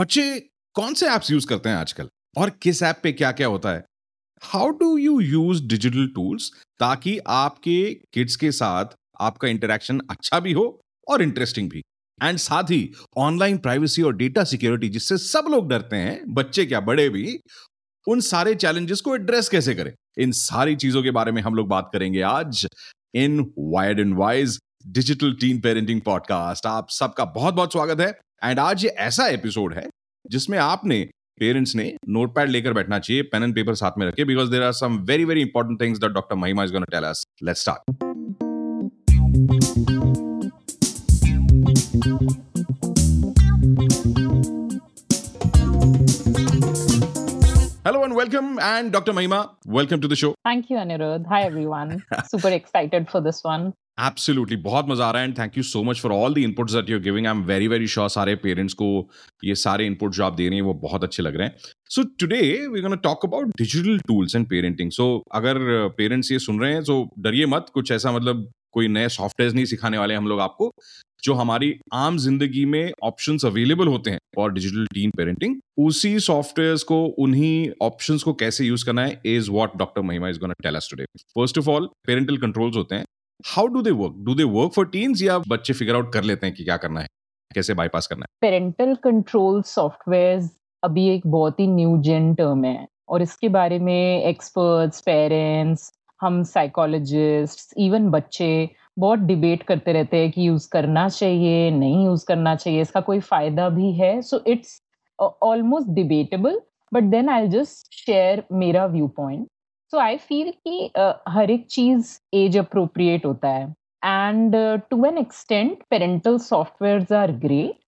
बच्चे कौन से ऐप्स यूज़ करते हैं आजकल? और किस ऐप पे क्या क्या होता है? How do you use digital tools ताकि आपके किड्स के साथ आपका इंटरेक्शन अच्छा भी हो और इंटरेस्टिंग भी? एंड साथ ही ऑनलाइन प्राइवेसी और डेटा सिक्योरिटी जिससे सब लोग डरते हैं, बच्चे क्या, बड़े भी, उन सारे चैलेंजेस को एड्रेस कैसे करें? इन सारी चीज़ों के बारे में हम लोग बात करेंगे आज इन wide and wise digital teen parenting podcast आप सबका बहुत बहुत स्वागत है। एंड आज ये ऐसा एपिसोड है जिसमें आपने पेरेंट्स ने नोटपैड लेकर बैठना चाहिए पेन एंड पेपर साथ में रखे because there are some very very important things that doctor Mahima is gonna tell us let's start Hello and welcome, and Dr. Mahima, welcome to the show. Thank you, Anirudh. Hi, everyone. Super excited for this one. Absolutely बहुत मज़ा आ रहा है and thank you so much for all the inputs that you giving I am very very sure सारे parents को ये सारे input जो आप दे रहे हैं वो बहुत अच्छे लग रहे हैं. So today we gonna talk about digital tools and parenting so अगर पेरेंट्स ये सुन रहे हैं तो डरिए मत, कुछ ऐसा मतलब कोई नए सॉफ्टवेयर नहीं सिखाने वाले हम लोग आपको, जो हमारी आम ज़िंदगी में ऑप्शन अवेलेबल होते हैं फॉर डिजिटल टीन पेरेंटिंग उसी सॉफ्टवेयर को, उन्हीं ऑप्शन को कैसे यूज़ करना है is what doctor Mahima is gonna tell us today first of all parental controls होते हैं. How do they work do they work for teens या बच्चे फिगर आउट कर लेते हैं कि क्या करना है? कैसे बाईपास करना है? पेरेंटल कंट्रोल सॉफ्टवेयर अभी एक बहुत ही न्यू जेन टर्म है और इसके बारे में एक्सपर्ट्स पेरेंट्स हम साइकोलॉजिस्ट इवन बच्चे बहुत डिबेट करते रहते हैं कि यूज़ करना चाहिए, नहीं यूज़ करना चाहिए, इसका कोई फ़ायदा भी है? So it's almost debatable but then I just share मेरा view point so I feel कि हर एक चीज़ एज अप्रोप्रिएट होता है. And to an extent parental software are great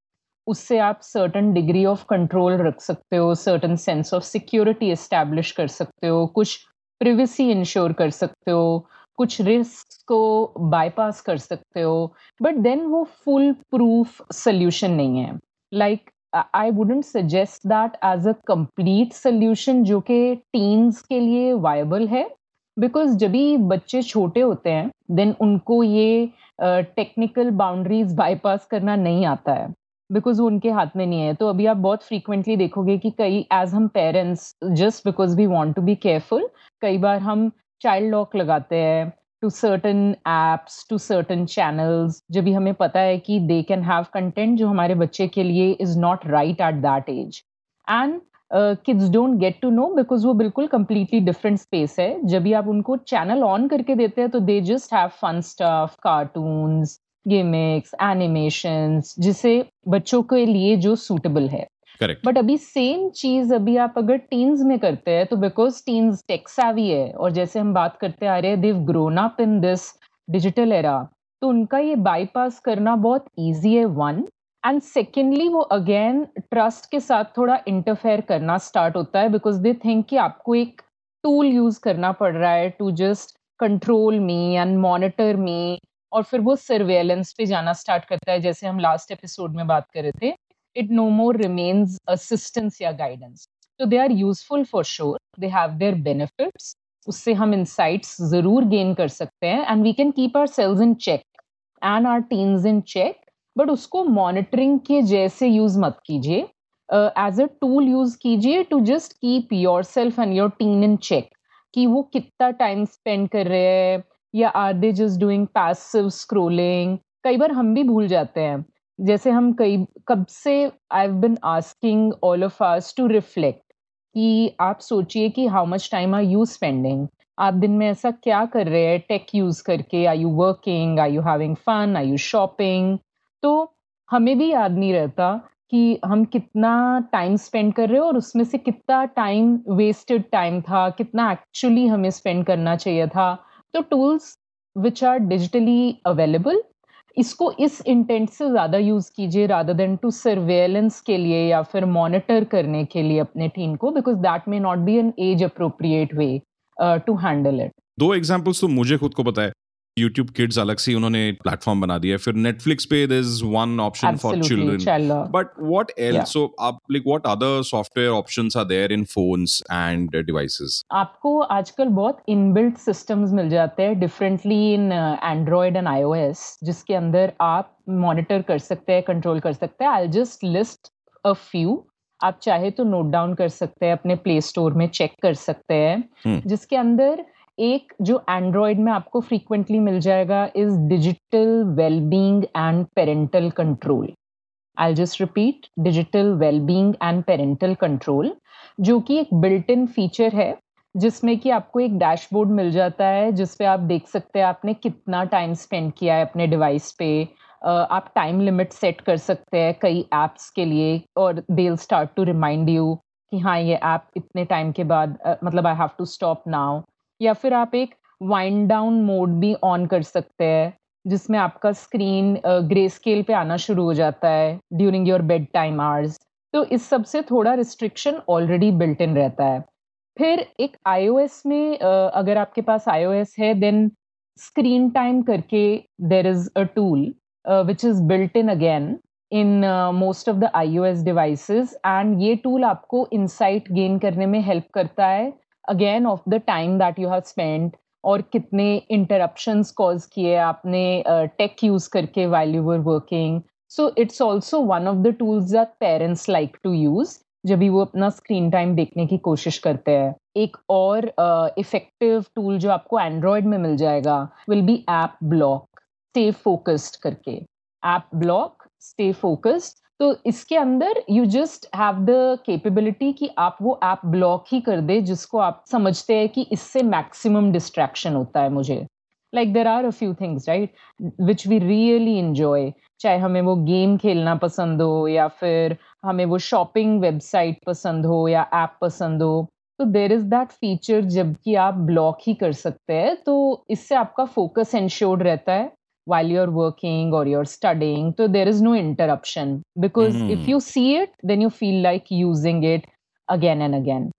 उससे आप सर्टन डिग्री ऑफ़ कंट्रोल रख सकते हो certain sense of security establish कर सकते हो, कुछ प्रिवेसी इंश्योर कर सकते हो, कुछ रिस्क को बाईपास कर सकते हो बट देन वो फुल प्रूफ सोल्यूशन नहीं है. Like I wouldn't suggest that as a complete solution जो कि टीन्स के लिए वायबल है बिकॉज़ जब भी बच्चे छोटे होते हैं देन उनको ये टेक्निकल बाउंड्रीज बाईपास करना नहीं आता है बिकॉज़ वो उनके हाथ में नहीं है। तो अभी आप बहुत फ्रीक्वेंटली देखोगे कि कई एज हम parents just because we want to be careful कई बार हम चाइल्ड लॉक लगाते हैं to certain apps to certain channels जब भी हमें पता है कि दे कैन हैव कंटेंट जो हमारे बच्चे के लिए is not right at that age and kids don't get to know because वो बिल्कुल कंप्लीटली डिफरेंट स्पेस है। जब भी आप उनको चैनल ऑन करके देते हैं तो they just have fun stuff cartoons gimmicks animations जिसे बच्चों के लिए जो सूटेबल है। करेक्ट बट अभी सेम चीज़ अभी आप अगर टीन्स में करते हैं तो बिकॉज़ टीन्स टेक्सावी है, और जैसे हम बात करते आ रहे हैं they've grown up in this digital era तो उनका ये बाईपास करना बहुत ईजी है वन एंड सेकेंडली वो अगेन ट्रस्ट के साथ थोड़ा इंटरफेयर करना स्टार्ट होता है बिकॉज़ दे थिंक कि आपको एक टूल यूज़ करना पड़ रहा है to just control me and monitor me और फिर वो सर्वेलेंस पे जाना स्टार्ट करता है, जैसे हम लास्ट एपिसोड में बात कर रहे थे। It no more remains assistance या guidance. So they are useful for sure. They have their benefits. उससे हम insights ज़रूर gain कर सकते हैं and we can keep ourselves in check and our teens in check. But उसको monitoring के जैसे use मत कीजिए. Uh, as a tool use कीजिए to just keep yourself and your teen in check. कि वो कितना टाइम स्पेंड कर रहे हैं या are they just doing passive scrolling कई बार हम भी भूल जाते हैं जैसे हम कई, कब से I been asking all of us to reflect कि आप सोचिए कि how much time are you spending आप दिन में ऐसा क्या कर रहे हैं? टेक यूज़ करके are you working are you having fun are you shopping तो हमें भी याद नहीं रहता कि हम कितना टाइम स्पेंड कर रहे हो और उसमें से कितना टाइम वेस्टेड टाइम था, कितना एक्चुअली हमें स्पेंड करना चाहिए था। तो tools which are digitally available इसको इस इंटेंट से ज़्यादा यूज़ कीजिए रादर देन टू सर्वेलेंस के लिए या फिर मॉनिटर करने के लिए अपने टीम को because that may not be an age appropriate way to handle it दो एग्जाम्पल्स तो मुझे खुद को बताए यूट्यूब किड्स अलग से उन्होंने प्लेटफॉर्म बना दिया फिर नेटफ्लिक्स पे there is one option for children but what else so आप like what other software options are there in phones and devices आपको आजकल बहुत इनबिल्ट सिस्टम्स मिल जाते हैं differently in Android and iOS जिसके अंदर आप मॉनिटर कर सकते हैं कंट्रोल कर सकते हैं। I just list a few आप चाहे तो नोट डाउन कर सकते हैं अपने प्ले स्टोर में चेक कर सकते हैं। हम्म। जिसके अंदर एक जो एंड्रॉयड में आपको फ्रीक्वेंटली मिल जाएगा is digital wellbeing and parental control I just repeat digital wellbeing and parental control जो कि एक बिल्ट इन फीचर है, जिसमें कि आपको एक डैशबोर्ड मिल जाता है, जिस पे आप देख सकते हैं आपने कितना टाइम स्पेंड किया है अपने डिवाइस पे आप टाइम लिमिट सेट कर सकते हैं कई ऐप्स के लिए, और they start to remind you कि हाँ ये ऐप इतने टाइम के बाद मतलब I have to stop now या फिर आप एक वाइंड डाउन मोड भी ऑन कर सकते हैं, जिसमें आपका स्क्रीन ग्रे स्केल पे आना शुरू हो जाता है during your bed time hours तो इस सबसे थोड़ा रिस्ट्रिक्शन ऑलरेडी बिल्ट इन रहता है। फिर एक आईओएस में अगर आपके पास आईओएस है देन स्क्रीन टाइम करके there is a tool which is built in again in most of the iOS devices and ये टूल आपको इंसाइट गेन करने में हेल्प करता है। Again of the time that you have spend और कितने interruptions cause किए आपने टेक यूज़ करके while you were working so it's also one of the tools that parents like to use जब भी वो अपना स्क्रीन टाइम देखने की कोशिश करते हैं। एक और इफ़ेक्टिव uh, टूल जो आपको एंड्रॉयड में मिल जाएगा will be app block stay focused करके। ऐप ब्लॉक स्टे फोकस्ड तो इसके अंदर you just have the capability कि आप वो ऐप ब्लॉक ही कर दे जिसको आप समझते हैं कि इससे मैक्सिमम डिस्ट्रैक्शन होता है मुझे। Like there are a few things right which we really enjoy चाहे हमें वो गेम खेलना पसंद हो या फिर हमें वो शॉपिंग वेबसाइट पसंद हो या ऐप पसंद हो तो देर इज़ दैट फीचर जबकि आप ब्लॉक ही कर सकते हैं तो इससे आपका फोकस इंश्योर्ड रहता है। While you're working or you're studying so there is no interruption because Hmm. if you see it then you feel like using it again and again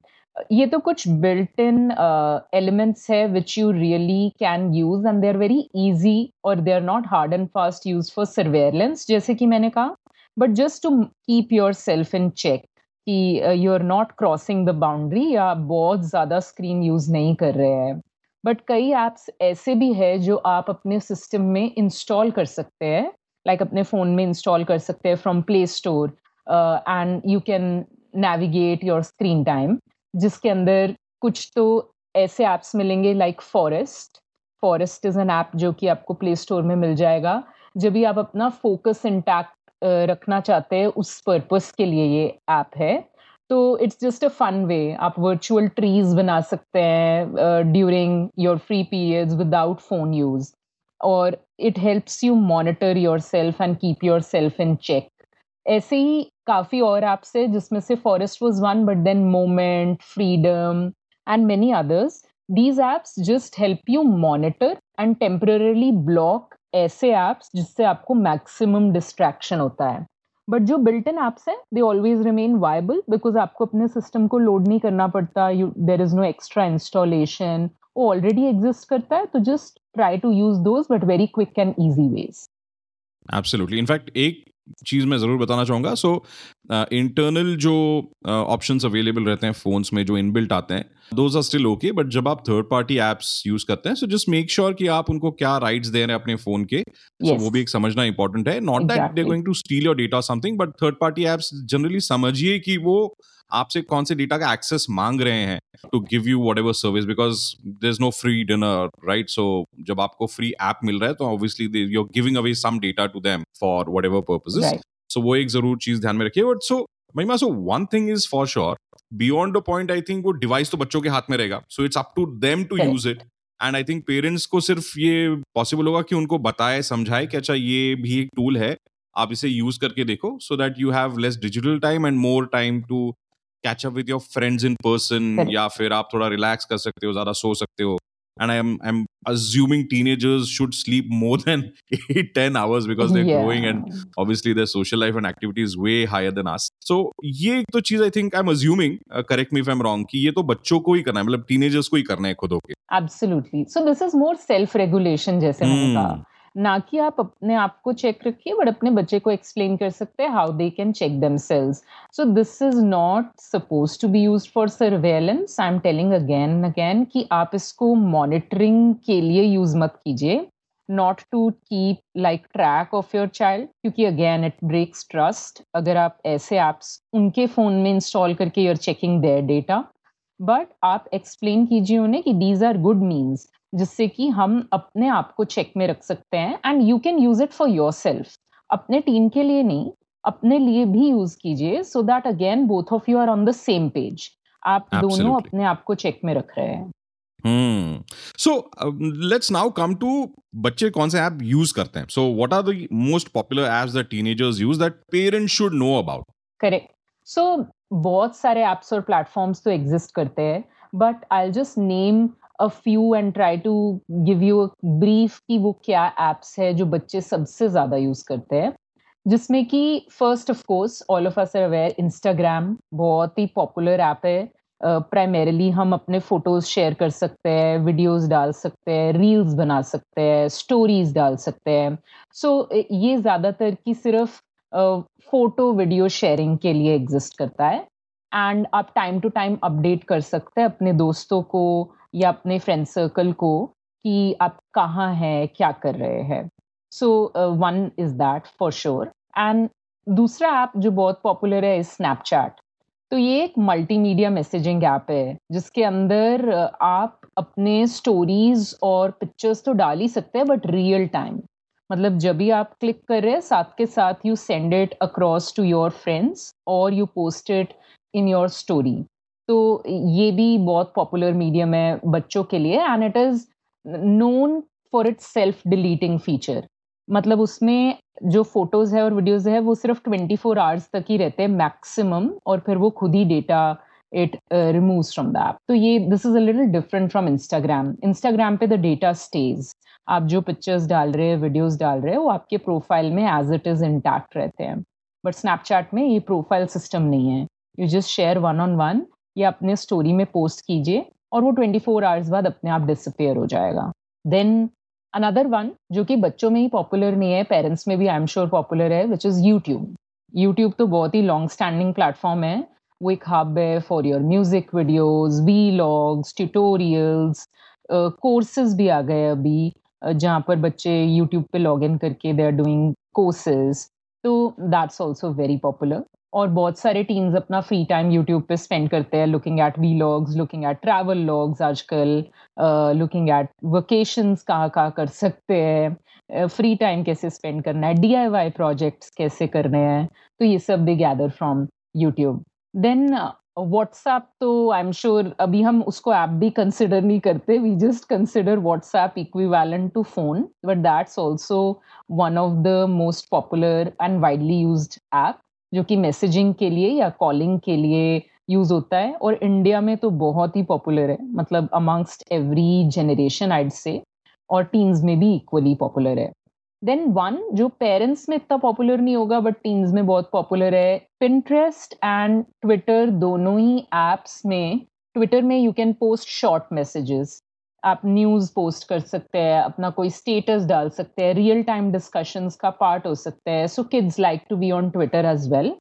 ये तो कुछ built in uh, elements है which you really can use and they're very easy or they're not hard and fast used for surveillance जैसे कि मैंने कहा but just to keep yourself in check कि uh, you're not crossing the boundary या बहुत ज़्यादा screen use नहीं कर रहे हैं बट कई ऐप्स ऐसे भी है जो आप अपने सिस्टम में इंस्टॉल कर सकते हैं लाइक like अपने फ़ोन में इंस्टॉल कर सकते हैं from Play Store and you can navigate your screen time जिसके अंदर कुछ तो ऐसे ऐप्स मिलेंगे like Forest Forest is an app जो कि आपको प्ले स्टोर में मिल जाएगा। जब भी आप अपना फोकस इंटैक्ट रखना चाहते हैं, उस पर्पस के लिए ये ऐप है। तो it's just a fun way आप वर्चुअल ट्रीज बना सकते हैं during your free periods without phone use और it helps you monitor yourself and keep yourself in check ऐसे ही काफ़ी और ऐप्स है, जिसमें से Forest was one but then Moment Freedom and many others these apps just help you monitor and temporarily block ऐसे apps जिससे आपको मैक्सिमम डिस्ट्रैक्शन होता है। बट जो बिल्ट इन एप्स हैं they always remain viable because आपको अपने system को लोड नहीं करना पड़ता। You there is no extra installation वो ऑलरेडी एग्जिस्ट करता है तो just try to use those but very quick and easy ways absolutely in fact एक चीज़ मैं ज़रूर बताना चाहूँगा। सो इंटरनल जो ऑप्शन अवेलेबल रहते हैं फ़ोन्स में जो इनबिल्ट आते हैं those are still okay but जब आप थर्ड पार्टी एप्स यूज़ करते हैं सो जस्ट मेक श्योर कि आप उनको क्या राइट्स दे रहे हैं अपने फ़ोन के। सो Yes. वो भी एक समझना इंपॉर्टेंट है। Not that they going to steal your data something but third party apps generally समझिए कि वो आपसे कौन से डेटा का एक्सेस मांग रहे हैं to give you what service because there is no free dinner right so जब आपको फ्री ऐप मिल रहा है तो obviously you are giving away some data to them for whatever purposes so वो एक ज़रूर चीज़ ध्यान में रखिए। But so Mahima so one thing is for sure beyond the point I think वो डिवाइस तो बच्चों के हाथ में रहेगा। So it's up to them to use it and I think parents को सिर्फ़ ये पॉसिबल होगा कि उनको बताए समझाए कि अच्छा ये भी एक टूल है आप इसे यूज़ करके देखो so that you have less digital time and more time to catch up with your friends in person Correct. या फिर आप थोड़ा रिलैक्स कर सकते हो ज़्यादा सो सकते हो. M I am assuming teenagers should sleep more than 8 10 hours because they're growing and obviously their social life and activity is way higher than us. So ये एक तो चीज़ think I am assuming correct me if I am wrong कि ये तो बच्चों को ही करना है मतलब टीनेजर्स को ही करना है खुद होके. Absolutely so this is more self regulation जैसे मैंने Hmm. कहा. ना कि आप अपने आप को चेक रखिए बट अपने बच्चे को एक्सप्लेन कर सकते हैं how they can check themselves so this is not supposed to be used for surveillance I am telling again again कि आप इसको मॉनिटरिंग के लिए यूज़ मत कीजिए. Not to keep like track of your child क्योंकि अगेन इट ब्रेक्स ट्रस्ट अगर आप ऐसे ऐप्स उनके फ़ोन में इंस्टॉल करके you're checking their data but आप एक्सप्लेन कीजिए उन्हें कि दीज आर गुड मीन्स जिससे कि हम अपने आप को चेक में रख सकते हैं and you can use it for yourself अपने टीम के लिए नहीं अपने लिए भी यूज़ कीजिए so that again both of you are on the same page आप Absolutely. दोनों अपने आप को चेक में रख रहे हैं. हम्म so let's now come to बच्चे कौन से ऐप यूज़ करते हैं. So what are the most popular apps that teenagers use that parents should know about correct so बहुत सारे एप्स और प्लेटफॉर्म्स तो एग्जिस्ट करते हैं but I just name a few and try to give you brief कि वो क्या apps है जो बच्चे सबसे ज़्यादा यूज़ करते हैं। जिसमें कि first of course all of us are aware Instagram बहुत ही पॉपुलर ऐप है। प्राइमरीली uh, हम अपने फ़ोटोज़ शेयर कर सकते हैं वीडियोस डाल सकते हैं रील्स बना सकते हैं स्टोरीज डाल सकते हैं। सो so, ये ज़्यादातर की सिर्फ़ फ़ोटो वीडियो शेयरिंग के लिए एग्जिस्ट करता है। एंड आप टाइम टू टाइम अपडेट कर सकते हैं अपने दोस्तों को या अपने फ्रेंड सर्कल को कि आप कहाँ हैं, क्या कर रहे हैं। So one is that for sure and दूसरा ऐप जो बहुत पॉपुलर है स्नैपचैट तो ये एक मल्टीमीडिया मैसेजिंग ऐप है, जिसके अंदर आप अपने स्टोरीज और पिक्चर्स तो डाल ही सकते हैं बट रियल टाइम मतलब जब भी आप क्लिक कर रहे हैं, साथ के साथ you send it across to your friends और you post it in your story तो ये भी बहुत पॉपुलर मीडियम है बच्चों के लिए and it is known for its self deleting feature मतलब उसमें जो फ़ोटोज़ है और वीडियोज़ है, वो सिर्फ़ 24 फोर आवर्स तक ही रहते हैं मैक्सिमम और फिर वो खुद ही data it remove from the app तो ये this is a little different from Instagram Instagram पे द डेटा स्टेज आप जो पिक्चर्स डाल रहे हैं वीडियोज़ डाल रहे हैं, वो आपके प्रोफ़ाइल में एज इट इज़ इंटैक्ट रहते हैं. बट स्नैपचैट में ये प्रोफ़ाइल सिस्टम नहीं है. You just share one on one या अपने स्टोरी में पोस्ट कीजिए और वो 24 फोर आवर्स बाद अपने आप डिसअपेयर हो जाएगा। देन अनदर वन जो कि बच्चों में ही पॉपुलर नहीं है पेरेंट्स में भी आई एम श्योर पॉपुलर है विच इज़ यूट्यूब यूट्यूब तो बहुत ही लॉन्ग स्टैंडिंग प्लेटफॉर्म है। वो एक हब है for your music videos vlogs tutorials courses भी आ गए अभी जहाँ पर बच्चे यूट्यूब पे लॉग इन करके दे आर डूइंग कोर्सेज तो दैट्स ऑल्सो वेरी पॉपुलर और बहुत सारे टीम्स अपना फ्री टाइम यूट्यूब पे स्पेंड करते हैं looking at vlogs looking at travel vlogs आजकल लुकिंग एट वोकेशंस कहाँ कहाँ कर सकते हैं फ्री टाइम कैसे स्पेंड करना है डी आई प्रोजेक्ट्स कैसे करने हैं तो ये सब they gather from YouTube then WhatsApp तो आई एम श्योर अभी हम उसको ऐप भी कंसिडर नहीं करते we just consider WhatsApp equivalent to phone but that's also one of the most popular and widely use app जो कि मैसेजिंग के लिए या कॉलिंग के लिए यूज़ होता है और इंडिया में तो बहुत ही पॉपुलर है मतलब अमंगस्ट एवरी जनरेशन आइड से और टीन्स में भी इक्वली पॉपुलर है। देन वन जो पेरेंट्स में इतना पॉपुलर नहीं होगा बट टीन्स में बहुत पॉपुलर है पिंट्रेस्ट एंड ट्विटर दोनों ही एप्स में ट्विटर में you can post short messages आप न्यूज़ पोस्ट कर सकते हैं अपना कोई स्टेटस डाल सकते हैं रियल टाइम डिस्कशंस का पार्ट हो सकता है। So kids like to be on Twitter as well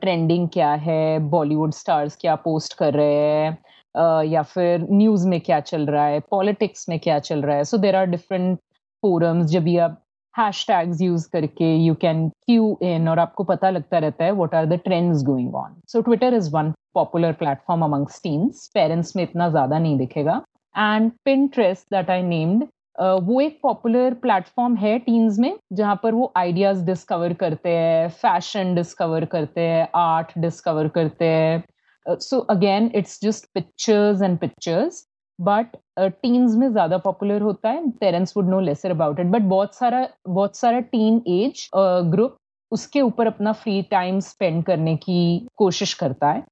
trending क्या है बॉलीवुड स्टार्स क्या पोस्ट कर रहे हैं uh, या फिर न्यूज़ में क्या चल रहा है पॉलिटिक्स में क्या चल रहा है। So there are different forums जब भी आप हैश टैग्स यूज़ करके यू कैन क्यू इन और आपको पता लगता रहता है what are the trends going on so Twitter is one popular platform amongst teens parents में इतना ज़्यादा नहीं दिखेगा। And Pinterest that I named वो एक पॉपुलर प्लेटफॉर्म है टीन्स में, जहाँ पर वो आइडियाज़ डिस्कवर करते हैं फ़ैशन डिस्कवर करते हैं आर्ट डिस्कवर करते हैं। So again it's just pictures and pictures but teens में ज़्यादा पॉपुलर होता है parents would know lesser about it but बहुत सारा बहुत सारा टीन एज ग्रुप उसके ऊपर अपना फ्री टाइम स्पेंड करने की कोशिश करता है।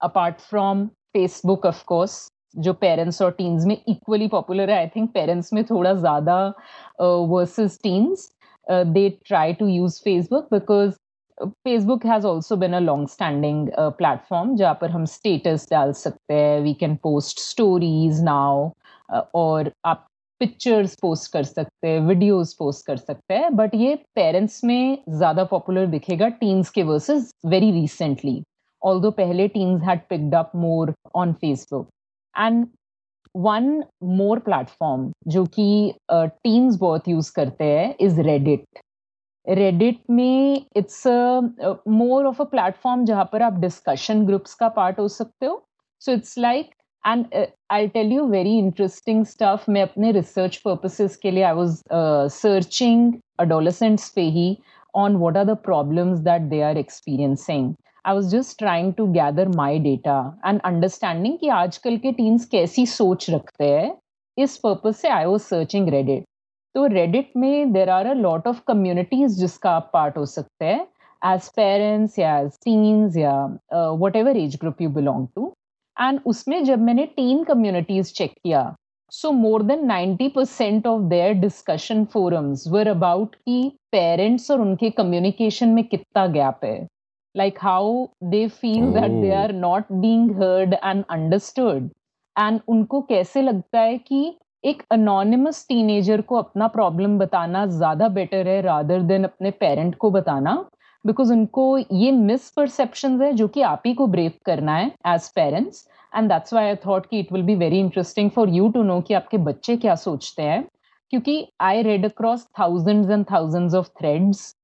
Apart from Facebook of course जो पेरेंट्स और टीन्स में इक्वली पॉपुलर है आई थिंक पेरेंट्स में थोड़ा ज़्यादा versus teens they try to use Facebook because Facebook has also been a long standing platform जहाँ पर हम स्टेटस डाल सकते हैं we can post stories now और आप पिक्चर्स पोस्ट कर सकते हैं वीडियोस पोस्ट कर सकते हैं बट ये पेरेंट्स में ज़्यादा पॉपुलर दिखेगा टीन्स के versus very recently although पहले teens had picked up more on Facebook and one more platform जो कि टीम्स uh, बहुत यूज़ करते हैं इज़ रेडिट रेडिट में it's more of a platform जहाँ पर आप डिस्कशन ग्रुप्स का पार्ट हो सकते हो. So it's like and I tell you very interesting stuff मैं अपने रिसर्च पर्पसेस के लिए आई वाज सर्चिंग अडोलेसेंट्स पे ही on what are the problems that they are experiencing I was just trying to gather my data and understanding कि आजकल के teams कैसी सोच रखते हैं। इस पर्पज से आई वॉज़ सर्चिंग रेडिट तो रेडिट में there are a lot of communities जिसका आप पार्ट हो सकते हैं। एज पेरेंट्स या एज टीन्स या whatever age group you belong to and उसमें जब मैंने टीन कम्युनिटीज चेक किया so more than ninety percent of their discussion forums were about कि पेरेंट्स और उनके कम्युनिकेशन में कितना गैप है। Like how they feel that they are not being heard and understood and उनको कैसे लगता है कि एक अनोनिमस टीनेजर को अपना प्रॉब्लम बताना ज़्यादा बेटर है रादर देन अपने पेरेंट को बताना? बिकॉज़ उनको ये मिसपरसेप्शन है जो कि आप ही को ब्रेव करना है as parents and that's why I thought कि it will be very interesting for you to know कि आपके बच्चे क्या सोचते हैं. क्योंकि I read across thousands and thousands of threads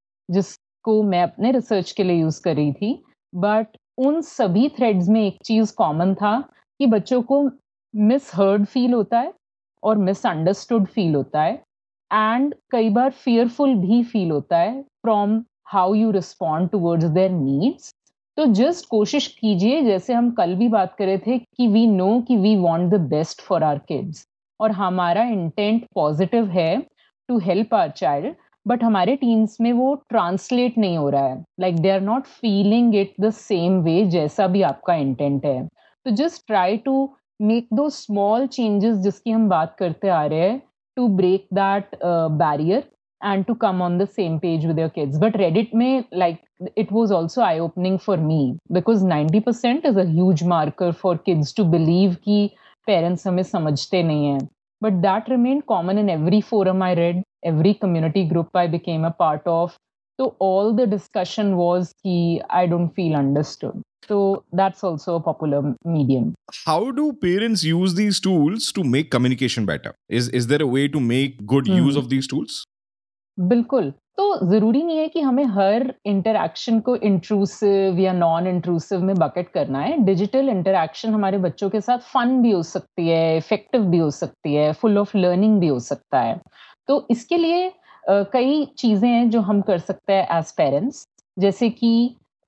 जिसको मैं अपने रिसर्च के लिए यूज़ कर रही थी बट उन सभी थ्रेड्स में एक चीज़ कॉमन था कि बच्चों को मिस हर्ड फील होता है और मिसअंडरस्टूड फील होता है एंड कई बार फियरफुल भी फील होता है from how you respond towards their needs तो जस्ट कोशिश कीजिए, जैसे हम कल भी बात कर रहे थे कि वी नो कि we want the best for our kids और हमारा इंटेंट पॉजिटिव है to help our child but हमारे टीम्स में वो ट्रांसलेट नहीं हो रहा है like they are not feeling it the same way जैसा भी आपका इंटेंट है तो जस्ट ट्राई टू मेक दो स्मॉल चेंजेस जिसकी हम बात करते आ रहे हैं to break that barrier and to come on the same page with your kids but reddit may like it was also eye opening for me because 90% is a huge marker for kids to believe ki parents hame samajhte nahi hain but that remained common in every forum i read every community group i became a part of so all the discussion was ki i don't feel understood so that's also a popular medium how do parents use these tools to make communication better is is there a way to make good mm. use of these tools बिल्कुल तो ज़रूरी नहीं है कि हमें हर interaction को intrusive या नॉन इंट्रूसिव में बकेट करना है डिजिटल इंटरक्शन हमारे बच्चों के साथ फन भी हो सकती है इफ़ेक्टिव भी हो सकती है फुल ऑफ़ लर्निंग भी हो सकता है तो इसके लिए कई चीज़ें हैं जो हम कर सकते हैं एज पेरेंट्स जैसे कि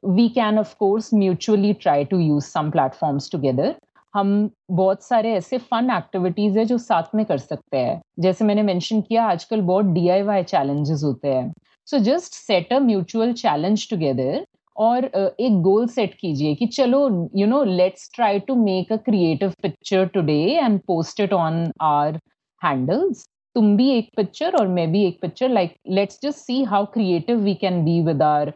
we can of course mutually try to use some platforms together हम बहुत सारे ऐसे फन एक्टिविटीज़ है जो साथ में कर सकते हैं। जैसे मैंने मेंशन किया, आजकल बहुत डीआईवाई चैलेंजेस होते हैं। So just set a mutual challenge together और एक गोल सेट कीजिए कि चलो you know let's try to make a creative picture today and post it on our handles तुम भी एक पिक्चर और मैं भी एक picture like let's just see how creative we can be with our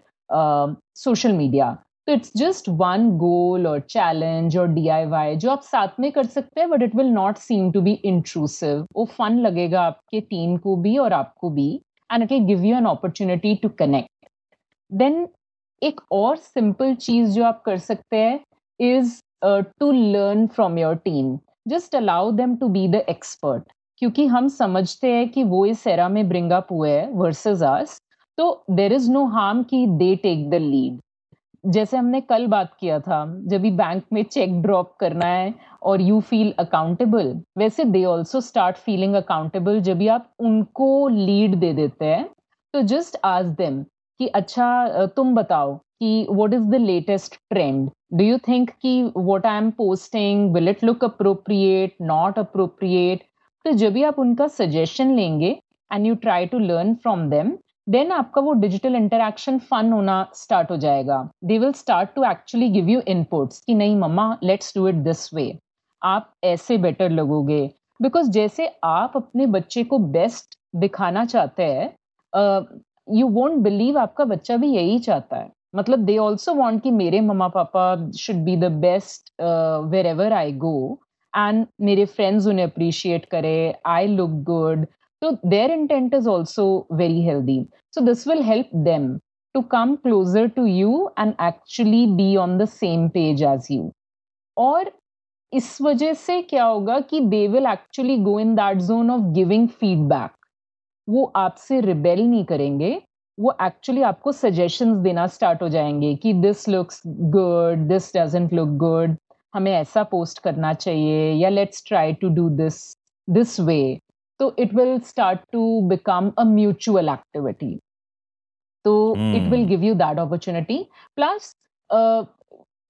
social media तो it's just one goal और challenge और डीआईवाई जो आप साथ में कर सकते हैं but it will not seem to be intrusive वो फन लगेगा आपके टीम को भी और आपको भी and it will give you an opportunity to connect then एक और सिंपल चीज़ जो आप कर सकते हैं is to learn from your teen just allow them to be the expert क्योंकि हम समझते हैं कि वो इस एरा में ब्रिंग अप हुए हैं वर्सेस आस तो देर इज़ नो हार्म कि दे टेक द लीड जैसे हमने कल बात किया था, जब भी बैंक में चेक ड्रॉप करना है और यू फील अकाउंटेबल वैसे they also start feeling accountable जब भी आप उनको लीड दे देते हैं तो जस्ट आज देम कि अच्छा तुम बताओ कि what is the latest trend do you think कि what I am posting will it look appropriate not appropriate तो जब भी आप उनका सजेशन लेंगे and you try to learn from them then आपका वो डिजिटल इंटरेक्शन फन होना स्टार्ट हो जाएगा। They will start to actually give you inputs कि नहीं मम्मा let's do it this way आप ऐसे बेटर लगोगे। बिकॉज़ जैसे आप अपने बच्चे को बेस्ट दिखाना चाहते हैं यू वोंट बिलीव आपका बच्चा भी यही चाहता है। मतलब दे ऑल्सो वॉन्ट कि मेरे मम्मा पापा should be the best wherever I go and मेरे फ्रेंड्स उन्हें अप्रिशिएट करे I look good So their intent is also very healthy. So this will help them to come closer to you and actually be on the same page as you. और इस वजह से क्या होगा कि they will actually go in that zone of giving feedback वो आपसे rebel नहीं करेंगे वो एक्चुअली आपको सजेशंस देना स्टार्ट हो जाएँगे कि this looks good this doesn't look good हमें ऐसा पोस्ट करना चाहिए या let's try to do this this way तो it will start to become a mutual activity तो it will give you that opportunity plus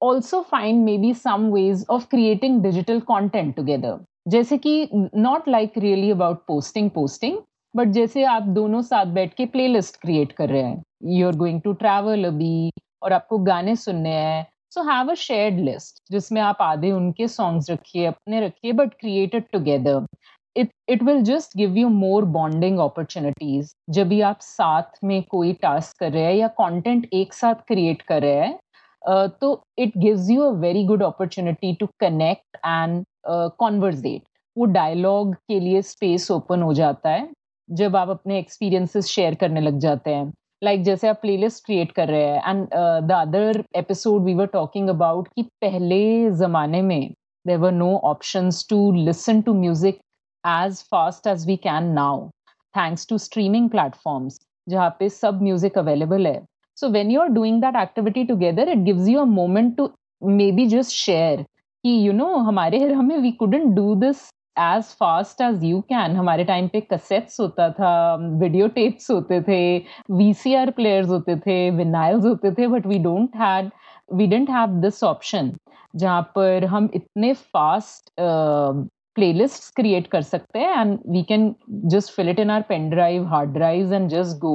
also find maybe some ways of creating digital content together. जैसे कि not like really about posting posting but जैसे आप दोनों साथ बैठ के play list create कर रहे हैं। You are going to travel अभी और आपको गाने सुनने हैं so have a shared list जिसमें आप आधे उनके सॉन्ग्स रखिए, अपने रखिए but created together it it will just give you more bonding opportunities जब भी आप साथ में कोई टास्क कर रहे हैं या कंटेंट एक साथ क्रिएट कर रहे हैं तो it gives you a very good opportunity to connect and conversate वो डायलॉग के लिए स्पेस ओपन हो जाता है, जब आप अपने एक्सपीरियंसेस शेयर करने लग जाते हैं। लाइक जैसे आप प्लेलिस्ट क्रिएट कर रहे हैं and the other episode we were talking about कि पहले ज़माने में there were no options to listen to music as fast as we can now thanks to streaming platforms जहाँ पे सब म्यूज़िक अवेलेबल है. So when you are doing that activity activity it it you you moment to maybe just share कि, you know, हमारे हमें we couldn't do do this fast as you can हमारे time पे cassettes होता था video tapes होते थे VCR players होते थे विनाइल्स होते थे but we don't had we didn't have this option जहाँ पर हम इतने फास्ट प्लेलिस्ट्स क्रिएट कर सकते हैं and we can just fill it in our pen drive hard drive and just go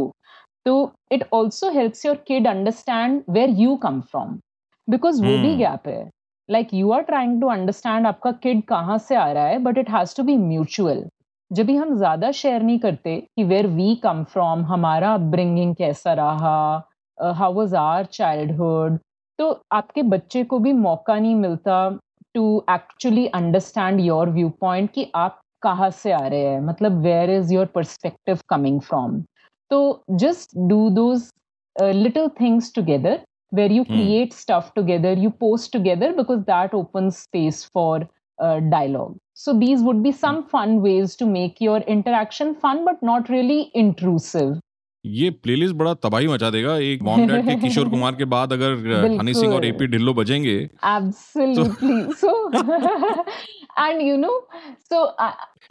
तो it also helps your kid understand where you come from because वो भी गैप है। Like you are trying to understand आपका kid कहाँ से आ रहा है but it has to be mutual जब भी हम ज़्यादा शेयर नहीं करते कि वेयर वी कम फ्रॉम हमारा अपब्रिंगिंग कैसा रहा हाउ वॉज़ आर चाइल्डहुड तो आपके बच्चे को भी मौका नहीं मिलता to actually understand your view point कि आप कहाँ से आ रहे हैं मतलब where is your perspective coming from तो just do those little things together where you hmm. create mm. stuff together, you post together because that opens space for uh, dialogue. So these would be some fun ways to make your interaction fun but not really intrusive. ये playlist बड़ा तबाही मचा देगा एक mom dad के किशोर कुमार के बाद अगर हनी सिंह और AP Dhillon बजेंगे absolutely so and you know so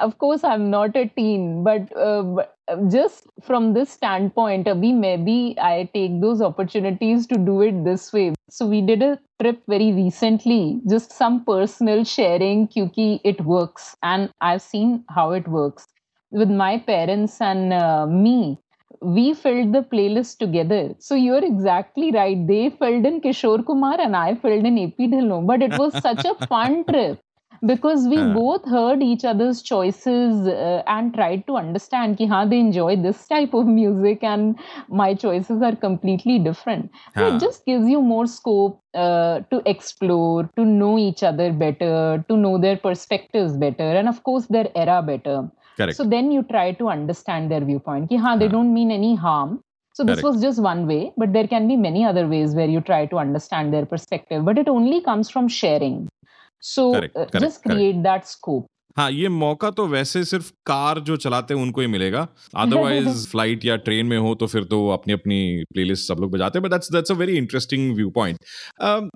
of course i'm not a teen but, uh, but just from this standpoint abhi maybe i take those opportunities to do it this way so we did a trip very recently just some personal sharing kyuki it works and i've seen how it works with my parents and uh, me we filled the playlist together. So you're exactly right. They filled in Kishore Kumar and I filled in AP Dhillon. But it was such a fun trip because we uh. both heard each other's choices uh, and tried to understand ki, haan, they enjoy this type of music and my choices are completely different. So it just gives you more scope uh, to explore, to know each other better, to know their perspectives better, and of course, their era better. Correct. So then you try to understand their viewpoint. Ki, haan, they don't mean any harm. So this Correct. was just one way, but there can be many other ways where you try to understand their perspective. But it only comes from sharing. So correct, uh, just create that scope. हाँ ये मौका तो वैसे सिर्फ़ car जो चलाते हैं उनको ही मिलेगा। अदरवाइज़ फ़्लाइट या ट्रेन में हो तो फिर तो अपनी अपनी प्लेलिस्ट सब लोग बजाते हैं but that's a very interesting view point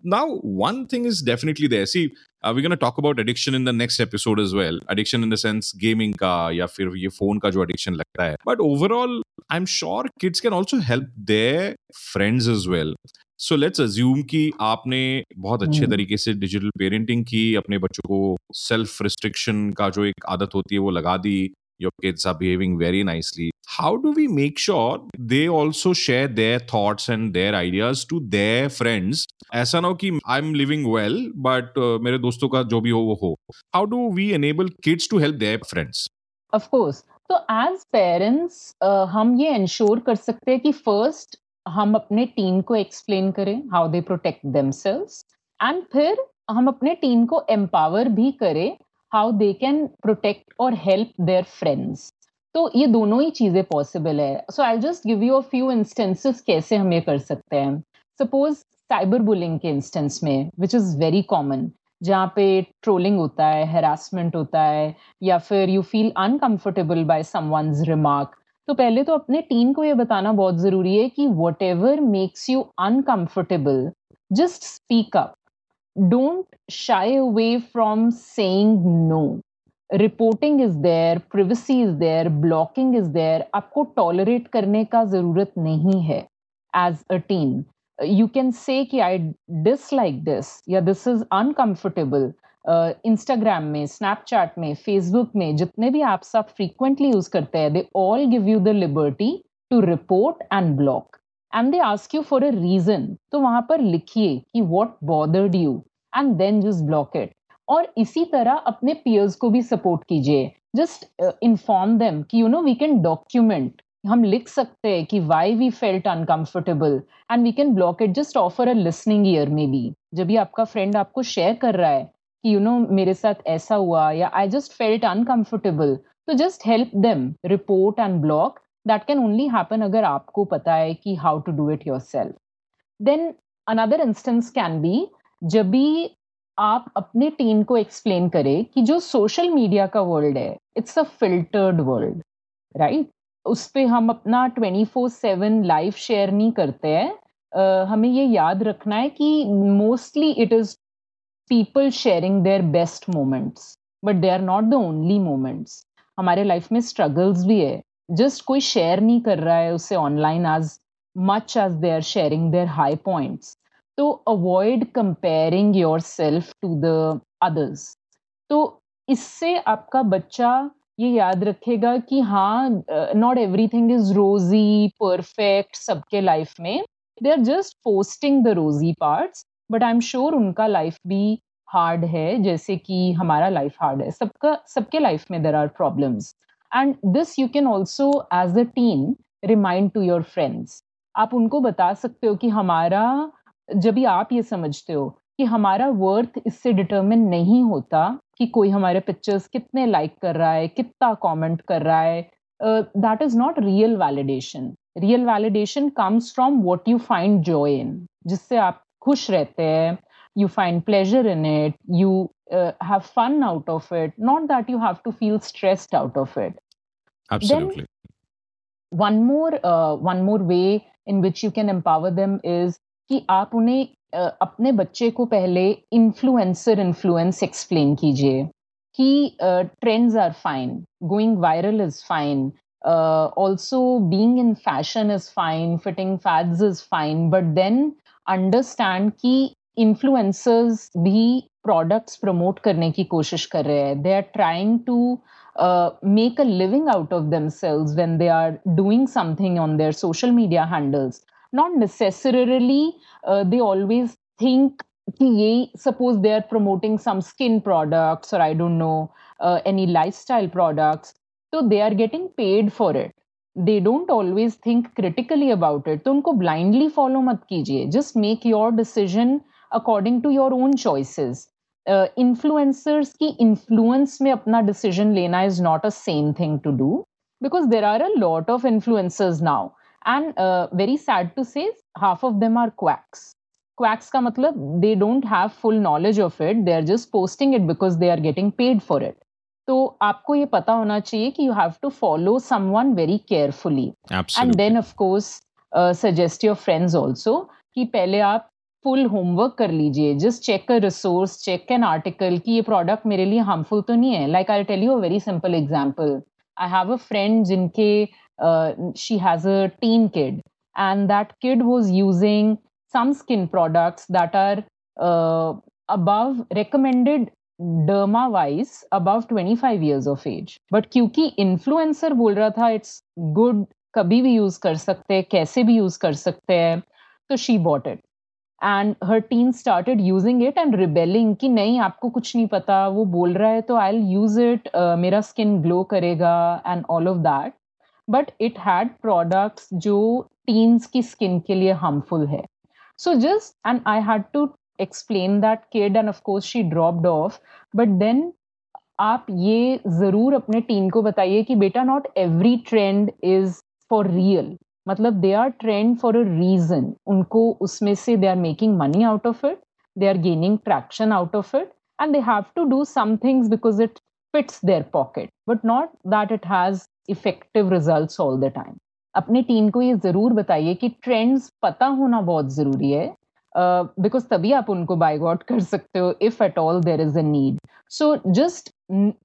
now one thing is definitely see we can talk about addiction in the next episode is well addiction in the sense gaming का या फिर ये फ़ोन का जो एडिक्शन लगता है। But overall I am sure kids can also help their friends as well so let's assume कि आपने बहुत अच्छे हम्म। तरीके से डिजिटल पेरेंटिंग की अपने बच्चों को सेल्फ रिस्ट्रिक्शन का जो एक आदत होती है वो लगा दी your kids are behaving very nicely. How do we make sure they also share their thoughts and their ideas to their friends? ऐसा ना हो कि I am living well but मेरे दोस्तों का जो भी हो वो हो। How do we enable kids to help their friends of course तो एज पेरेंट्स हम ये इंश्योर कर सकते हैं कि फ़र्स्ट हम अपने टीम को एक्सप्लेन करें how they protect themselves and फिर हम अपने टीम को एम्पावर भी करें हाउ दे कैन प्रोटेक्ट और हेल्प देयर फ्रेंड्स तो ये दोनों ही चीज़ें पॉसिबल है. So I just give you a few instances कैसे हम ये कर सकते हैं. सपोज़ साइबर बुलिंग के इंस्टेंस में विच इज़ वेरी कॉमन जहाँ पे ट्रोलिंग होता है हेरासमेंट होता है, या फिर you feel uncomfortable by someone's remark तो पहले तो अपने टीम को ये बताना बहुत ज़रूरी है कि whatever makes you uncomfortable just speak up don't shy away from saying no reporting is there privacy is there blocking is there आपको टॉलरेट करने का ज़रूरत नहीं है as a teen you can say I dislike this या this is uncomfortable Instagram में Snapchat में Facebook में, जितने भी ऐप्स आप फ्रीक्वेंटली यूज़ करते हैं they all give you the liberty to report and block and they ask you for a reason तो वहाँ पर लिखिए कि what bothered you and then just block it और इसी तरह अपने पियर्स को भी सपोर्ट कीजिए। जस्ट इन्फॉर्म देम कि you know we can document हम लिख सकते हैं कि why we felt uncomfortable and we can block it just offer a listening ear maybe जब भी आपका फ्रेंड आपको शेयर कर रहा है कि यू नो मेरे साथ ऐसा हुआ या आई जस्ट फेल्ट अनकम्फर्टेबल तो just help them report and block that can only happen अगर आपको पता है कि how to do it yourself then another instance can be जब भी आप अपने टीम को एक्सप्लेन करें कि जो सोशल मीडिया का वर्ल्ड है it's a filtered world right उस पर हम अपना twenty four seven live share नहीं करते हैं। uh, हमें ये याद रखना है कि mostly it is people sharing their best moments but they are not the only moments हमारे लाइफ में स्ट्रगल्स भी है। जस्ट कोई शेयर नहीं कर रहा है उसे online as much as they are sharing their high points तो avoid comparing yourself to the others तो इससे आपका बच्चा ये याद रखेगा कि हाँ not everything is rosy perfect सबके लाइफ में. They are just posting the rosy parts but I am sure उनका लाइफ भी हार्ड है, जैसे कि हमारा लाइफ हार्ड है। सबका, सबके लाइफ में there are problems and this you can also as a teen remind to your friends आप उनको बता सकते हो कि हमारा, जब भी आप ये समझते हो कि हमारा वर्थ इससे डिटर्मिन नहीं होता कि कोई हमारे पिक्चर्स कितने लाइक कर रहा है, कितना कमेंट कर रहा है that is not real validation real validation comes from what you find joy in जिससे आप खुश रहते हैं you find pleasure in it you uh, have fun out of it not that you have to feel stressed out of it absolutely then one more uh, one more way in which you can empower them is कि आप उन्हें uh, अपने बच्चे को पहले influencer influence explain कीजिए कि trends are fine going viral is fine also being in fashion is fine fitting fads is fine but then understand कि इन्फ्लुएंसर्स भी प्रोडक्ट्स प्रमोट करने की कोशिश कर रहे हैं they are trying to make a living out of themselves when they are doing something on their social media handles not necessarily uh, they always think कि ये suppose they are promoting some skin products or I don't know uh, any lifestyle products so they are getting paid for it they don't always think critically about it तो उनको blindly follow मत कीजिए। Just make your decision according to your own choices influencers की influence में अपना decision लेना is not a same thing to do because there are a lot of influencers now and very sad to say half of them are quacks quacks का मतलब they don't have full knowledge of it they are just posting it because they are getting paid for it तो आपको ये पता होना चाहिए कि you have to follow someone very carefully and then of course suggest your friends also कि पहले आप फुल होमवर्क कर लीजिए। Just check a resource check an article कि ये प्रोडक्ट मेरे लिए हार्मफुल तो नहीं है। Like I tell you a very simple example I have a friend जिनके she has a teen kid and that kid was using some skin products that are uh, above recommended derma wise above 25 years of age but क्योंकि influencer बोल रहा था it's good कभी भी use कर सकते हैं, कैसे भी यूज़ कर सकते हैं तो she bought it and her teen started using it and rebelling कि नहीं, आपको कुछ नहीं पता, वो बोल रहा है तो आई यूज़ इट मेरा स्किन ग्लो करेगा and all of that but it had products जो टीन्स की स्किन के लिए हार्मफुल है. So just and I had to explain that kid and of course she dropped off but then आप ये ज़रूर अपने टीम को बताइए कि बेटा not every trend is for real मतलब they are trend for a reason उनको उसमें से they are making money out of it they are gaining traction out of it and they have to do some things because it fits their pocket but not that it has effective result all the time अपने team को ये ज़रूर बताइए कि trends पता होना बहुत ज़रूरी है बिकॉज़ तभी आप उनको बाय गॉट कर सकते हो if at all there is a need so just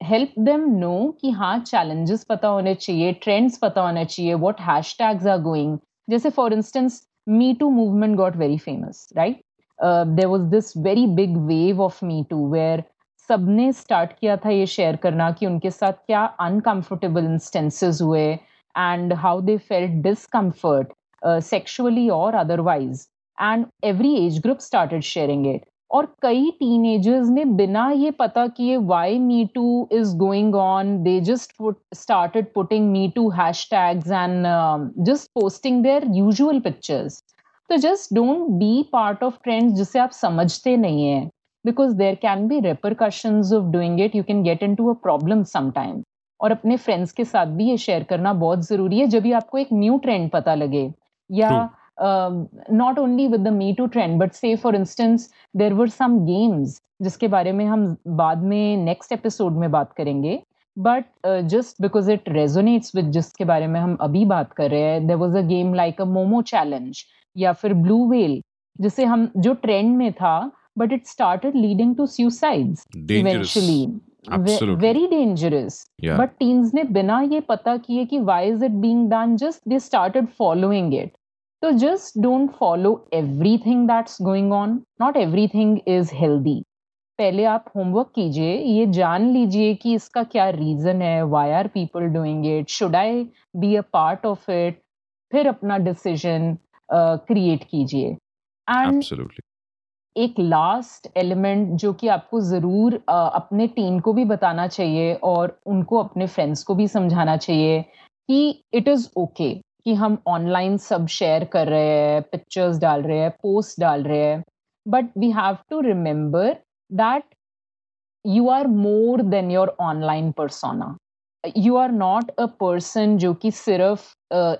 help them know कि हाँ चैलेंजेस पता होने चाहिए ट्रेंड्स पता होने चाहिए what hashtags are going जैसे for instance me too movement got very famous right there was this very big wave of me too where सबने स्टार्ट किया था ये शेयर करना कि उनके साथ क्या अनकंफर्टेबल इंस्टेंसेस हुए and how they felt discomfort sexually और otherwise and every age group started sharing it और कई टीनेजर्स ने बिना ये पता किए why me too is going on they just started putting me too hashtags and just posting their usual pictures तो just don't be part of trends जिसे आप समझते नहीं है. Because there can be repercussions of doing it you can get into a problem sometime और अपने friends के साथ भी ये शेयर करना बहुत ज़रूरी है जब भी आपको एक न्यू ट्रेंड पता लगे. या not only with the me too trend but say for instance there were some games जिसके बारे में हम बाद में नेक्स्ट एपिसोड में बात करेंगे but just because it resonates with जिसके बारे में हम अभी बात कर रहे हैं there was a game like a Momo challenge या फिर ब्लू वेल जिसे हम जो ट्रेंड में था but it started leading to suicides dangerous. eventually. Absolutely. very dangerous. Yeah. ने बिना ये पता किए कि why is it being done just they started following it. So just don't follow everything that's going on. Not everything is healthy. पहले आप homework कीजिए ये जान लीजिए कि इसका क्या रीजन है why are people doing it should I be a part of it फिर अपना डिसीज़न क्रिएट कीजिए एंड एक लास्ट एलिमेंट जो कि आपको ज़रूर अपने टीम को भी बताना चाहिए और उनको अपने फ्रेंड्स को भी समझाना चाहिए कि इट इज़ ओके कि हम ऑनलाइन सब शेयर कर रहे हैं पिक्चर्स डाल रहे हैं पोस्ट डाल रहे हैं. But we have to remember that you are more than your online persona you are not a person जो कि सिर्फ़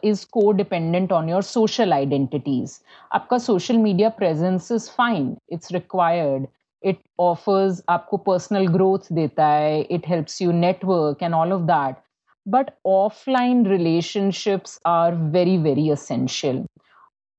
इज़ को dependent on your social identities आपका social media presence is fine it's required it offers आपको personal growth देता है. It helps you network and all of that but offline relationships are very very essential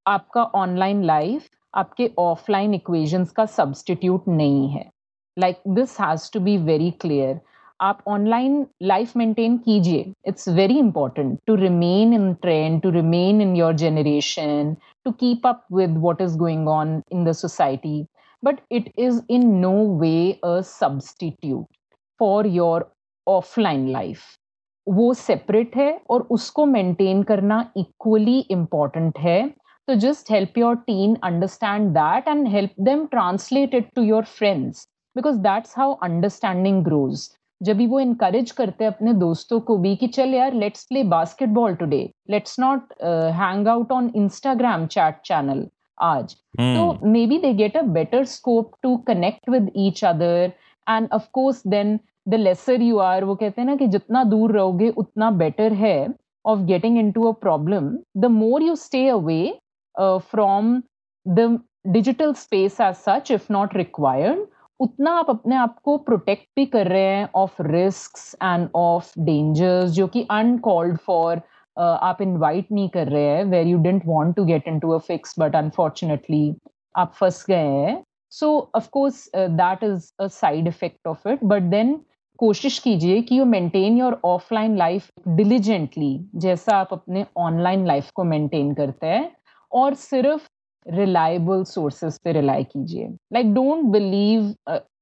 आपका online life आपके offline equations का substitute नहीं है। Like this has to be very clear आप online life maintain कीजिए। It's very important to remain in trend to remain in your generation to keep up with what is going on in the society but it is in no way a substitute for your offline life वो separate है और उसको maintain करना equally important है। तो just help your teen understand that and help them translate it to your friends because that's how understanding grows जब भी वो इनकरेज करते हैं अपने दोस्तों को भी कि चल यार let's play basketball today let's not hang out on Instagram chat channel आज। तो maybe they get a better scope to connect with each other and of course then the lesser you are वो कहते हैं ना कि जितना दूर रहोगे, उतना बेटर है of getting into a problem the more you stay away from the digital space as such if not required उतना आप अपने आप को प्रोटेक्ट भी कर रहे हैं of risk and of dangers जो कि अनकॉल्ड फॉर आप इनवाइट नहीं कर रहे हैं where you don't want to get into a fix but unfortunately आप फंस गए हैं. So of course that is a side effect of it but then कोशिश कीजिए कि you maintain your offline life diligently जैसा आप अपने ऑनलाइन लाइफ को मेंटेन करते हैं और सिर्फ़ रिलायबल सोर्सेस पे रिलाई कीजिए। Like don't believe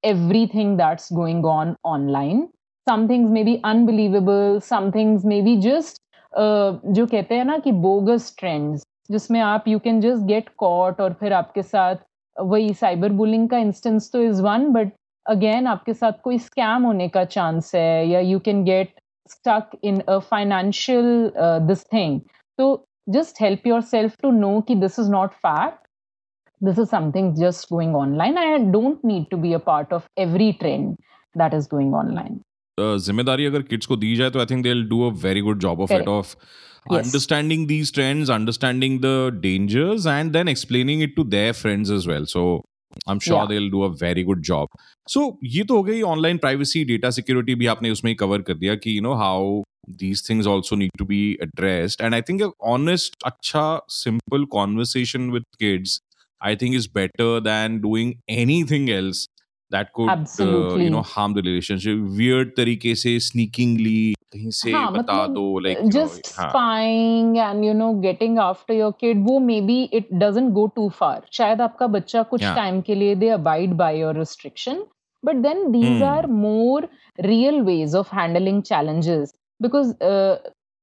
everything that's going on online things may be unbelievable some things may be just uh, जो कहते हैं ना कि बोगस ट्रेंड्स जिसमें आप you can just get caught और फिर आपके साथ वही साइबर बुलिंग का इंस्टेंस तो इज़ वन बट अगेन आपके साथ कोई स्कैम होने का चांस है या you can get stuck in a financial this thing तो just help yourself to know कि this is not fact this is something just going online I don't need to be a part of every trend that is going online ज़िम्मेदारी अगर kids को दी जाए तो I think they will do a very good job of it of understanding these trends understanding the dangers and then explaining it to their friends as well so I am sure they will do a very good job so ये तो हो गई online privacy data security भी आपने उसमें ही cover कर दिया कि you know how these things also need to be addressed and I think honest अच्छा simple conversation with kids I think is better than doing any else that could uh, Absolutely. you know harm the relationship weird तरीके से sneakingly कहीं से हाँ, बता मतलब दो like you just know, हाँ, spying and you know getting after your kid वो maybe it doesn't go too far शायद आपका बच्चा कुछ Yeah. टाइम के लिए they abide by your restriction but then these Hmm. are more real ways of handling challenges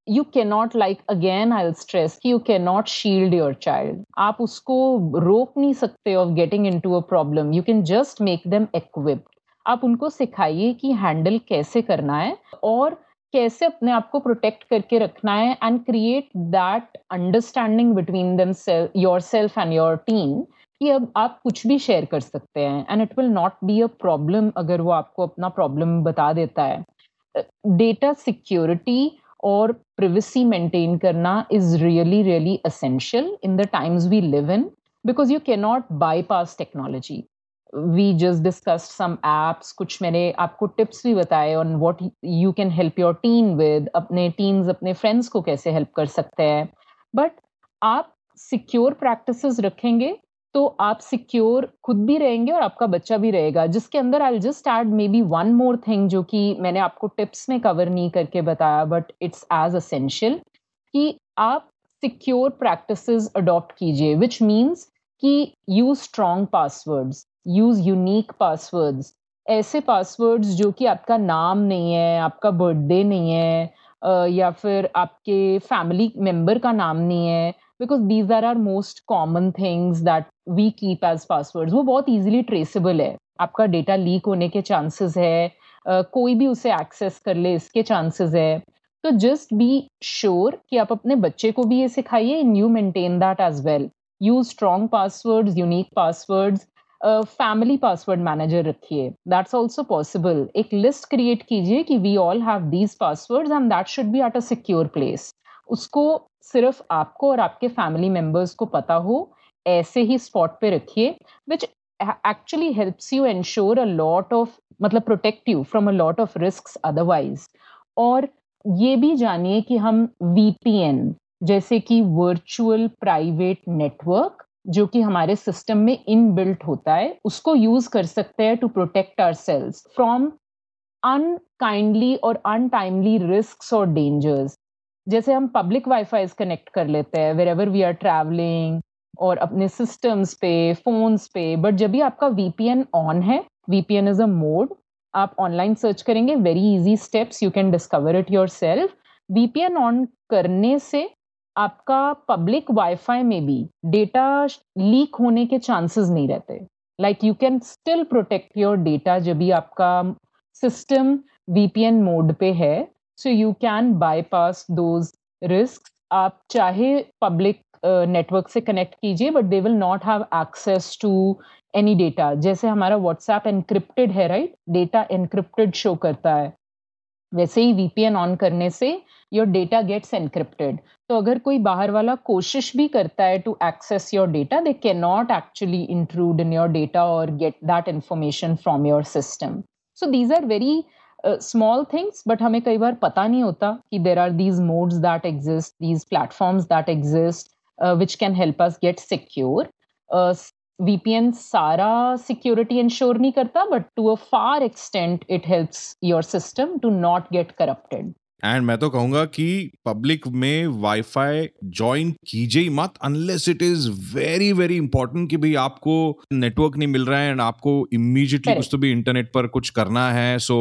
you cannot, like, again, I'll stress कि you cannot shield your child. आप उसको रोक नहीं सकते of getting into a problem you can just make them equipped. आप उनको सिखाइए कि हैंडल कैसे करना है और कैसे अपने आप को प्रोटेक्ट करके रखना है and create that understanding between them yourself and your team कि अब आप कुछ भी शेयर कर सकते हैं and it will not be a problem अगर वो आपको अपना प्रॉब्लम बता देता है। डेटा सिक्योरिटी और privacy मेंटेन करना is really really essential in the times we live in because you cannot bypass technology we just discussed some apps कुछ मैंने आपको टिप्स भी बताए on what you can help your teen with अपने teens अपने friends को कैसे help कर सकते हैं but आप secure practices रखेंगे तो आप सिक्योर खुद भी रहेंगे और आपका बच्चा भी रहेगा। जिसके अंदर I just add maybe one more thing जो कि मैंने आपको टिप्स में कवर नहीं करके बताया बट इट्स एज असेंशियल कि आप सिक्योर प्रैक्टिस अडॉप्ट कीजिए विच मीन्स कि use strong passwords use unique passwords ऐसे पासवर्ड्स जो कि आपका नाम नहीं है, आपका बर्थडे नहीं है या फिर आपके फैमिली मेंबर का नाम नहीं है because these are are most common things that we keep as passwords वो बहुत इजीली ट्रेसेबल है। आपका डेटा लीक होने के चांसेस है। अ, कोई भी उसे एक्सेस कर ले इसके चांसेस है। तो जस्ट बी श्योर कि आप अपने बच्चे को भी ये सिखाइए and you maintain that as well use strong passwords unique passwords family password manager रखिए। दैट्स ऑल्सो पॉसिबल एक लिस्ट क्रिएट कीजिए कि we all have these passwords and that should be at a secure place उसको सिर्फ़ आपको और आपके family members को पता हो, ऐसे ही स्पॉट पे रखिए which actually helps you ensure a lot of मतलब protect you from a lot of risk otherwise और ये भी जानिए कि हम VPN जैसे कि वर्चुअल प्राइवेट नेटवर्क जो कि हमारे सिस्टम में इनबिल्ट होता है, उसको यूज़ कर सकते हैं to protect ourselves from unkindly और अनटाइमली रिस्क और डेंजर्स जैसे हम पब्लिक वाईफाई कनेक्ट कर लेते हैं wherever we are travelling और अपने सिस्टम्स पे फोन्स पे बट जब भी आपका VPN ऑन है VPN इज़ अ मोड आप ऑनलाइन सर्च करेंगे very easy steps you can discover it yourself VPN on करने से आपका पब्लिक वाईफाई में भी डेटा लीक होने के चांसेस नहीं रहते। Like you can still protect your data जब भी आपका सिस्टम VPN मोड पे है। So you can bypass those risk आप चाहे पब्लिक नेटवर्क से कनेक्ट कीजिए but they will not have access to any data जैसे हमारा व्हाट्सएप एनक्रिप्टेड है राइट डेटा एनक्रिप्टेड शो करता है। वैसे ही VPN ऑन करने से योर डेटा गेट्स एनक्रिप्टेड तो अगर कोई बाहर वाला कोशिश भी करता है to access your data they can not actually include in your data और get that information from your system so these are very small things but हमें कई बार पता नहीं होता कि there are these modes that exist these platforms that exist which can help us get secure VPN सारा security ensure नहीं करता but to a far extent it helps your system to not get corrupted and मैं तो कहूँगा कि public में wifi join कीजिए ही मत unless it is very very important कि भाई आपको नेटवर्क नहीं मिल रहा है एंड आपको इमीडिएटली कुछ तो भी इंटरनेट पर कुछ करना है so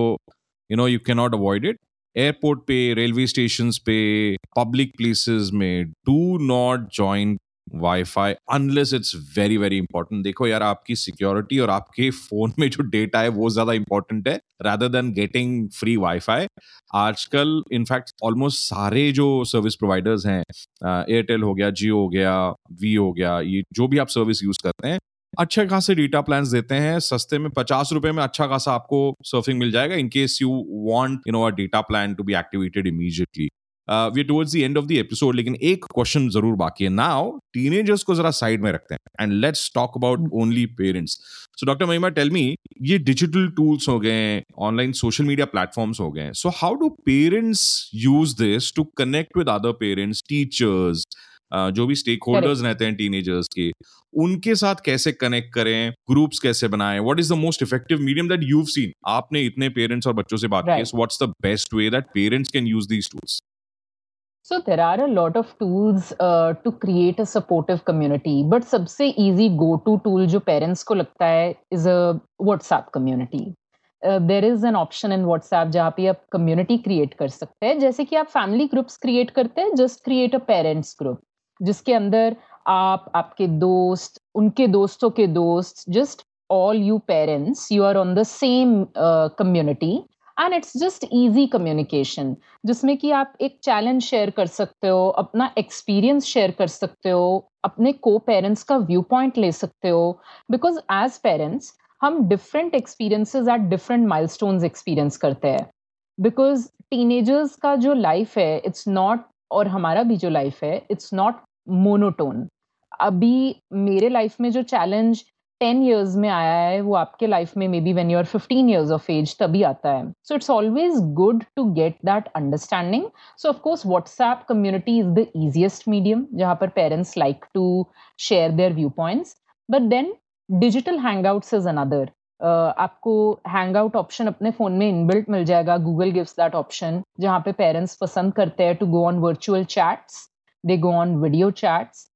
you know you can not avoid it airport पे रेलवे स्टेशन पे पब्लिक प्लेसेस में do not join WiFi unless it's very very important देखो यार, आपकी सिक्योरिटी और आपके फ़ोन में जो डेटा है, वो ज़्यादा इंपॉर्टेंट है rather than getting free WiFi आजकल इनफैक्ट ऑलमोस्ट सारे जो सर्विस प्रोवाइडर्स हैं एयरटेल हो गया जियो हो गया वी हो गया, ये जो भी आप सर्विस यूज़ करते हैं अच्छे खासे डेटा प्लान देते हैं, सस्ते में पचास रुपए में अच्छा खासा आपको सर्फिंग मिल जाएगा in case you want you know a data plan to be activated immediately we towards the end of the episode लेकिन एक क्वेश्चन ज़रूर बाकी है। नाउ टीनेजर्स को जरा साइड में रखते हैं and let's talk about only parents so doctor Mahima tell me ये डिजिटल टूल्स हो गए ऑनलाइन सोशल मीडिया प्लेटफॉर्म्स हो गए so how do parents use this to connect with other parents teachers जो भी स्टेक होल्डर्स रहते हैं teenagers के उनके साथ कैसे कनेक्ट करें ग्रुप्स कैसे बनाएँ what is the most effective medium that you seen आपने इतने पेरेंट्स और बच्चों से बात की what's the best way that parents can use these tools So there are a lot of tools uh, to create a supportive community, but सबसे easy go-to tool जो parents को लगता है is a WhatsApp community. There is an option in WhatsApp जहाँ पे आप community create कर सकते हैं जैसे कि आप फैमिली ग्रुप्स क्रिएट करते हैं just create a parents group जिसके अंदर आप, आपके दोस्त, उनके दोस्तों के दोस्त just all you parents you are on the same community and it's just easy communication जिसमें कि आप एक चैलेंज शेयर कर सकते हो, अपना एक्सपीरियंस शेयर कर सकते हो, अपने को पेरेंट्स का व्यू पॉइंट ले सकते हो। बिकॉज़ एज पेरेंट्स हम different experiences at different milestones experience करते हैं। बिकॉज़ टीनेजर्स का जो लाइफ है इट्स नॉट और हमारा भी जो लाइफ है इट्स नॉट मोनोटोन अभी मेरे लाइफ में जो चैलेंज टेन ईयर्स में आया है, वो आपके लाइफ में maybe when you're fifteen years of age तभी आता है। So it's always good to get that understanding so of course WhatsApp community is the easiest medium जहाँ पर parents like to share their view points but then digital hang outs is another आपको hang out option अपने phone में inbuilt मिल जाएगा Google gives that option जहाँ पे parents पसंद करते हैं to go on virtual chats they go on video chats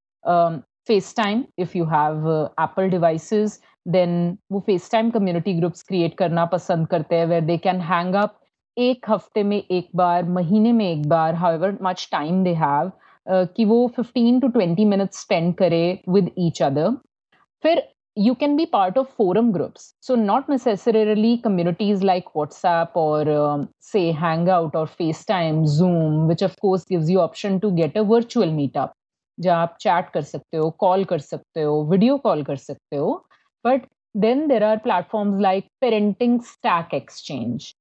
face time if you have Apple devices then वो face time community groups create करना पसंद करते हैं where they can hang up एक हफ़्ते में एक बार, महीने में एक बार how much time they have कि वो 15 टू 20 मिनट्स स्पेंड करे विद ईच अदर फिर you can be part of forum groups. So, not necessarily communities like WhatsApp or um, say Hangout or FaceTime, Zoom, which of course gives you option to get a virtual meetup. जहाँ आप chat कर सकते हो call कर सकते हो video call कर सकते हो but then there are platforms like parenting stack exchange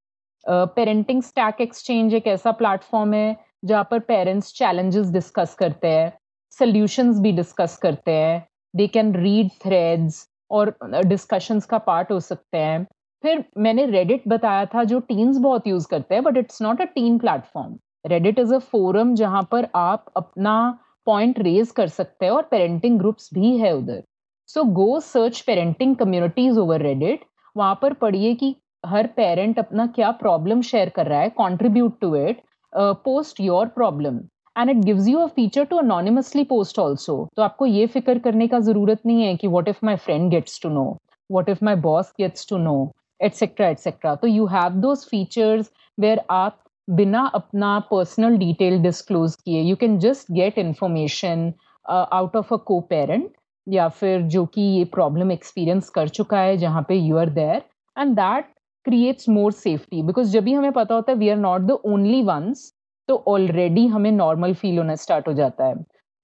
parenting stack exchange एक ऐसा प्लेटफॉर्म है जहाँ पर पेरेंट्स चैलेंजेस डिस्कस करते हैं सोल्यूशंस भी डिस्कस करते हैं दे कैन रीड थ्रेड्स और डिस्कशंस का पार्ट हो सकते हैं। फिर मैंने रेडिट बताया था, जो टीन्स बहुत यूज़ करते हैं but it's not a teen platform Reddit is a forum जहाँ पर आप अपना पॉइंट रेज कर सकते हैं और पेरेंटिंग ग्रुप्स भी है उधर। So go search parenting communities over Reddit वहाँ पर पढ़िए कि हर पेरेंट अपना क्या प्रॉब्लम शेयर कर रहा है contribute to it post your problem and it gives you a feature to anonymously post also तो आपको ये फ़िक्र करने का ज़रूरत नहीं है कि what if my friend gets to know what if my boss gets to know etcetera etcetera तो you have those features where आप बिना अपना पर्सनल डिटेल डिस्क्लोज किए you can just get information out of a coparent या फिर जो कि ये प्रॉब्लम एक्सपीरियंस कर चुका है जहाँ पे you are there and that creates more safety because जब भी हमें पता होता है we are not the only ones तो ऑलरेडी हमें नॉर्मल फील होना स्टार्ट हो जाता है।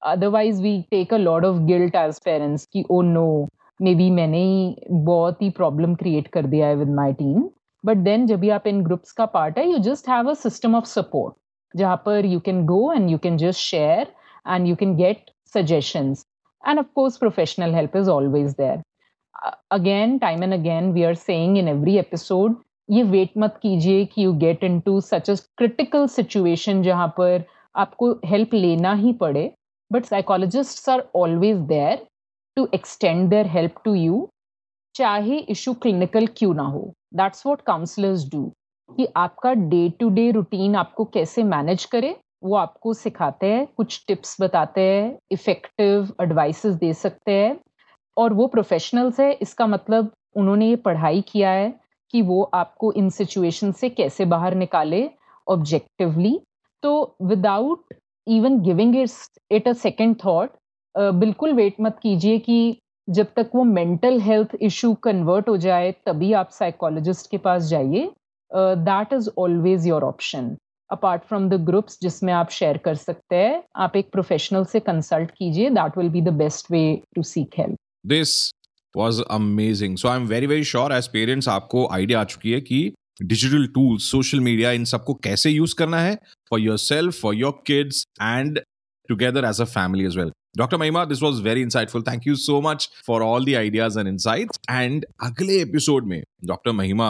Otherwise we take a lot of guilt as parents कि ओ नो मे बी मैंने ही बहुत ही प्रॉब्लम क्रिएट कर दिया है with my team but then जब भी आप इन ग्रुप्स का पार्ट है you just have a system of support जहाँ पर you can go and you can just share and you can get suggestions course professional help is always there. Uh, again time and again we are saying in every episode ये wait मत कीजिए कि you get into such a critical situation जहाँ पर आपको help लेना ही पड़े but psychologist are always there to extend their help to you चाहे इशू क्लिनिकल क्यों ना हो। दैट्स वॉट काउंसलर्स डू कि आपका डे टू डे रूटीन आपको कैसे मैनेज करे, वो आपको सिखाते हैं, कुछ टिप्स बताते हैं इफ़ेक्टिव एडवाइसेस दे सकते हैं, और वो प्रोफेशनल्स है, इसका मतलब उन्होंने ये पढ़ाई किया है कि वो आपको इन सिचुएशन से कैसे बाहर निकाले ऑब्जेक्टिवली तो without even giving it a second thought बिल्कुल वेट मत कीजिए कि जब तक वो मेंटल हेल्थ इशू कन्वर्ट हो जाए, तभी आप साइकोलॉजिस्ट के पास जाइए। That is always your option apart from the groups जिसमें आप शेयर कर सकते हैं, आप एक प्रोफेशनल से कंसल्ट कीजिए that will be the best way to seek help this was amazing so I am very very sure as parents आपको आइडिया आ चुकी है कि डिजिटल टूल्स सोशल मीडिया इन सबको कैसे यूज़ करना है for yourself, for your kids, and together as a family as well. Dr. Mahima, this was very insightful. Thank you so much for all the ideas and insights. And अगले episode में doctor Mahima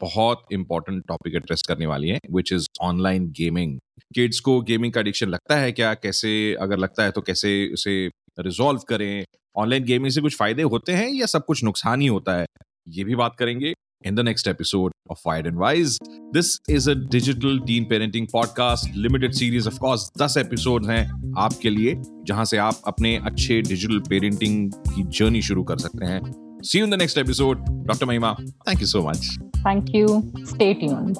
बहुत important topic address करने वाली है which is online gaming kids को gaming का addiction लगता है क्या कैसे अगर लगता है तो कैसे उसे रिजॉल्व करें। ऑनलाइन गेमिंग से कुछ फ़ायदे होते हैं या सब कुछ नुकसान ही होता है? ये भी बात करेंगे in the next episode of fire and wise this is a digital teen parenting podcast limited series of course दस एपिसोड हैं आपके लिए, जहाँ से आप अपने अच्छे डिजिटल पेरेंटिंग की जर्नी शुरू कर सकते हैं। See you in the next episode doctor Mahima thank you so much thank you stay tuned